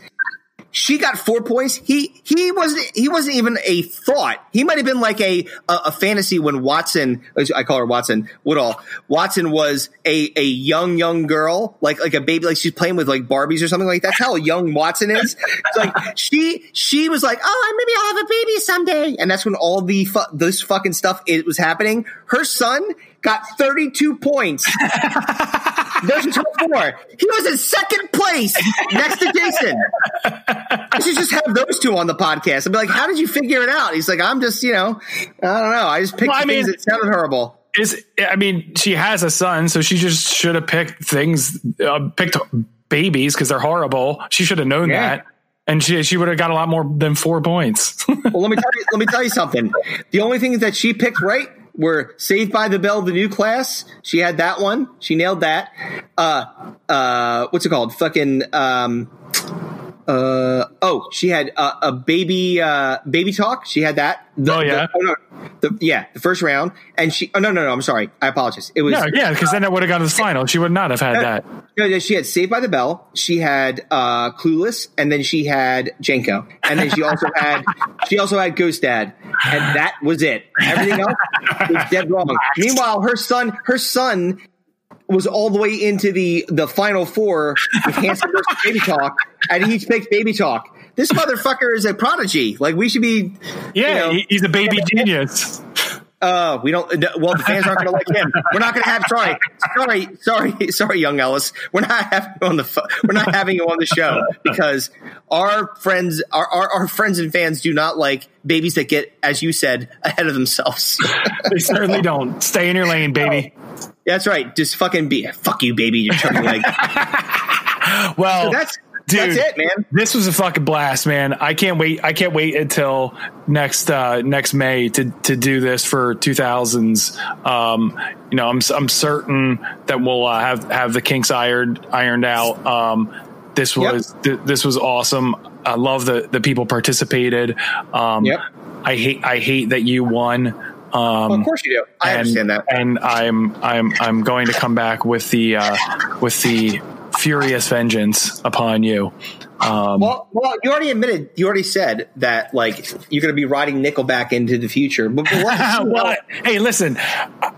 She got four points. He he wasn't he wasn't even a thought. He might have been like a a, a fantasy when Watson I call her Watson Woodall. Watson was a a young young girl like like a baby like she's playing with like Barbies or something like that's how young Watson is. It's like she she was like oh maybe I'll have a baby someday and that's when all the fu- this fucking stuff it was happening. Her son got 32 points. There's a top four. He was in second place next to Jason. I should just have those two on the podcast. I'd be like, "How did you figure it out?" He's like, "I'm just, you know, I don't know. I just picked Well, I the things mean- that sounded horrible." is I mean, she has a son, so she just should have picked things, uh, picked babies because they're horrible. She should have known Yeah. that, and she she would have got a lot more than four points. Well, let me tell you. Let me tell you something. The only things that she picked right were Saved by the Bell, the new class. She had that one. She nailed that. Uh, uh, what's it called? Fucking. Um, uh, oh, she had uh, a baby, uh, baby talk. She had that. The- Oh, yeah? the- oh, no, the, yeah, the first round, and she. Oh no, no, no. I'm sorry. I apologize. It was. yeah, yeah, because then it would have gone to the final. She would not have had that. No, no, she had Saved by the Bell. She had uh, Clueless, and then she had JNCO, and then she also had she also had Ghost Dad, and that was it. Everything else was dead wrong. Meanwhile, her son, her son was all the way into the the final four with Hanson versus Baby Talk, and he picked Baby Talk. This motherfucker is a prodigy. Like we should be. Yeah, you know, he's a baby genius. uh, we don't. no, Well, the fans aren't going to like him. We're not going to have. Sorry, sorry, sorry, sorry, young Ellis. We're not having you on the. We're not having you on the show because our friends, our, our our friends and fans do not like babies that get, as you said, ahead of themselves. They certainly don't. Stay in your lane, baby. That's right. Just fucking be. Fuck you, baby. You're turning like. Well, So that's dude, that's it, man. This was a fucking blast, man. I can't wait. I can't wait until next uh, next May to to do this for 2000s. Um, you know, I'm I'm certain that we'll uh, have have the kinks ironed ironed out. Um, this Yep. was th- this was awesome. I love the the people participated. Um, Yep. I hate I hate that you won. Um, Well, of course you do. I and, understand that. and I'm I'm I'm going to come back with the uh, with the furious vengeance upon you. Um, Well, well, you already admitted, you already said that like you're going to be riding Nickelback into the future. But, but well, hey, listen.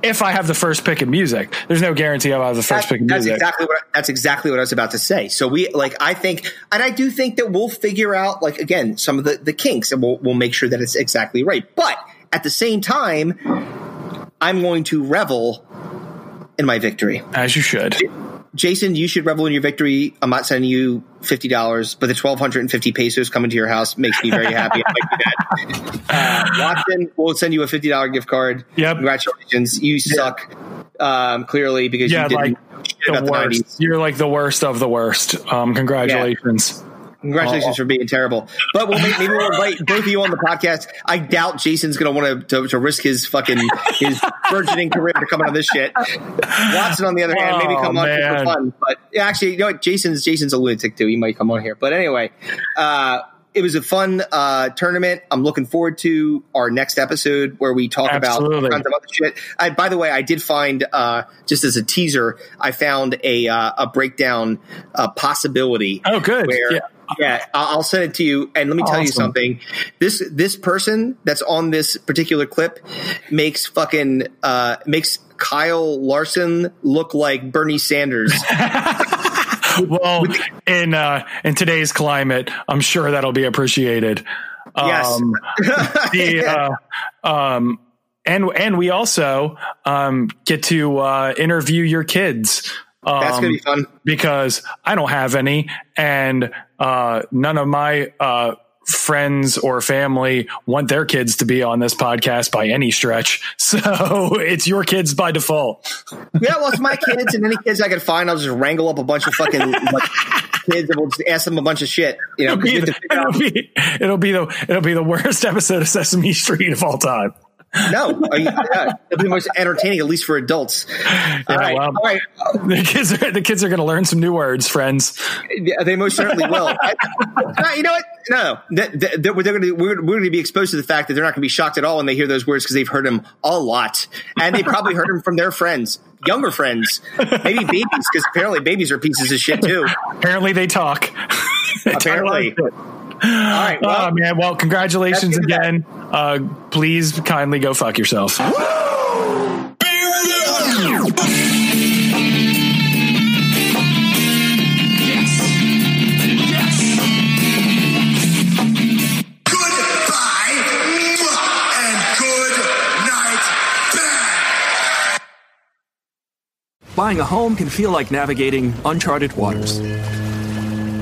If I have the first pick in music, there's no guarantee I'll have the first pick in that's music. exactly what that's exactly what I was about to say. So we like I think, and I do think that we'll figure out like again some of the the kinks, and we'll we'll make sure that it's exactly right. But at the same time, I'm going to revel in my victory. As you should. Jason, you should revel in your victory. I'm not sending you fifty dollars, but the twelve hundred and fifty pesos coming to your house makes me very happy. I might do that. Uh, Watson, we'll send you a fifty dollar gift card. Yep. Congratulations. You suck. Um, clearly because Yeah, you didn't like the about the worst. nineties. You're like the worst of the worst. Um, congratulations. Congratulations for being terrible. But we'll maybe, maybe we'll invite both of you on the podcast. I doubt Jason's going to want to to risk his fucking his burgeoning career to come out of this shit. Watson, on the other hand, maybe Oh, come on for fun. But actually, you know what? Jason's Jason's a lunatic too. He might come on here. But anyway, uh, it was a fun uh, tournament. I'm looking forward to our next episode where we talk Absolutely. about of other shit. I, by the way, I did find uh, just as a teaser, I found a uh, a breakdown uh, possibility. Oh, good. Where, Yeah. Yeah, I'll I'll send it to you. And let me tell you something. This this person that's on this particular clip makes fucking uh, makes Kyle Larson look like Bernie Sanders. Well, in uh, in today's climate, I'm sure that'll be appreciated. Yes. Um, the, uh, um, and and we also um, get to uh, interview your kids That's gonna be fun. because I don't have any, and uh, none of my uh, friends or family want their kids to be on this podcast by any stretch. So it's your kids by default. Yeah, well, it's my kids and any kids I can find. I'll just wrangle up a bunch of fucking like, kids and we'll just ask them a bunch of shit. You know, It'll be, you have to figure it'll be it'll be the it'll be the worst episode of Sesame Street of all time. No, yeah, it'll be most entertaining, at least for adults. all right, well, all right. The kids are the kids are going to learn some new words, friends. Yeah, they most certainly will. I- you know what? No, that we're going to we're, going to be exposed to the fact that they're not going to be shocked at all when they hear those words because they've heard them a lot, and they probably heard them from their friends, younger friends, maybe babies, because apparently babies are pieces of shit too. Apparently, they talk. They Apparently. Lot. All right, well, oh man! Well, congratulations again. Uh, please kindly go fuck yourself. Goodbye and good night, bad. Buying a home can feel like navigating uncharted waters.